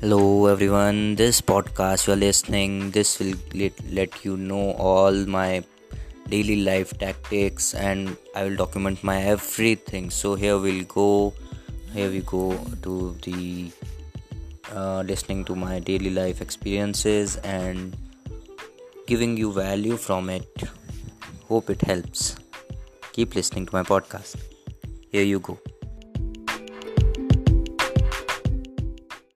Hello everyone, this podcast you are listening, this will let, you know all my daily life tactics and I will document my everything. So here we'll go, here we go to the uh, listening to my daily life experiences and giving you value from it. Hope it helps. Keep listening to my podcast. Here you go.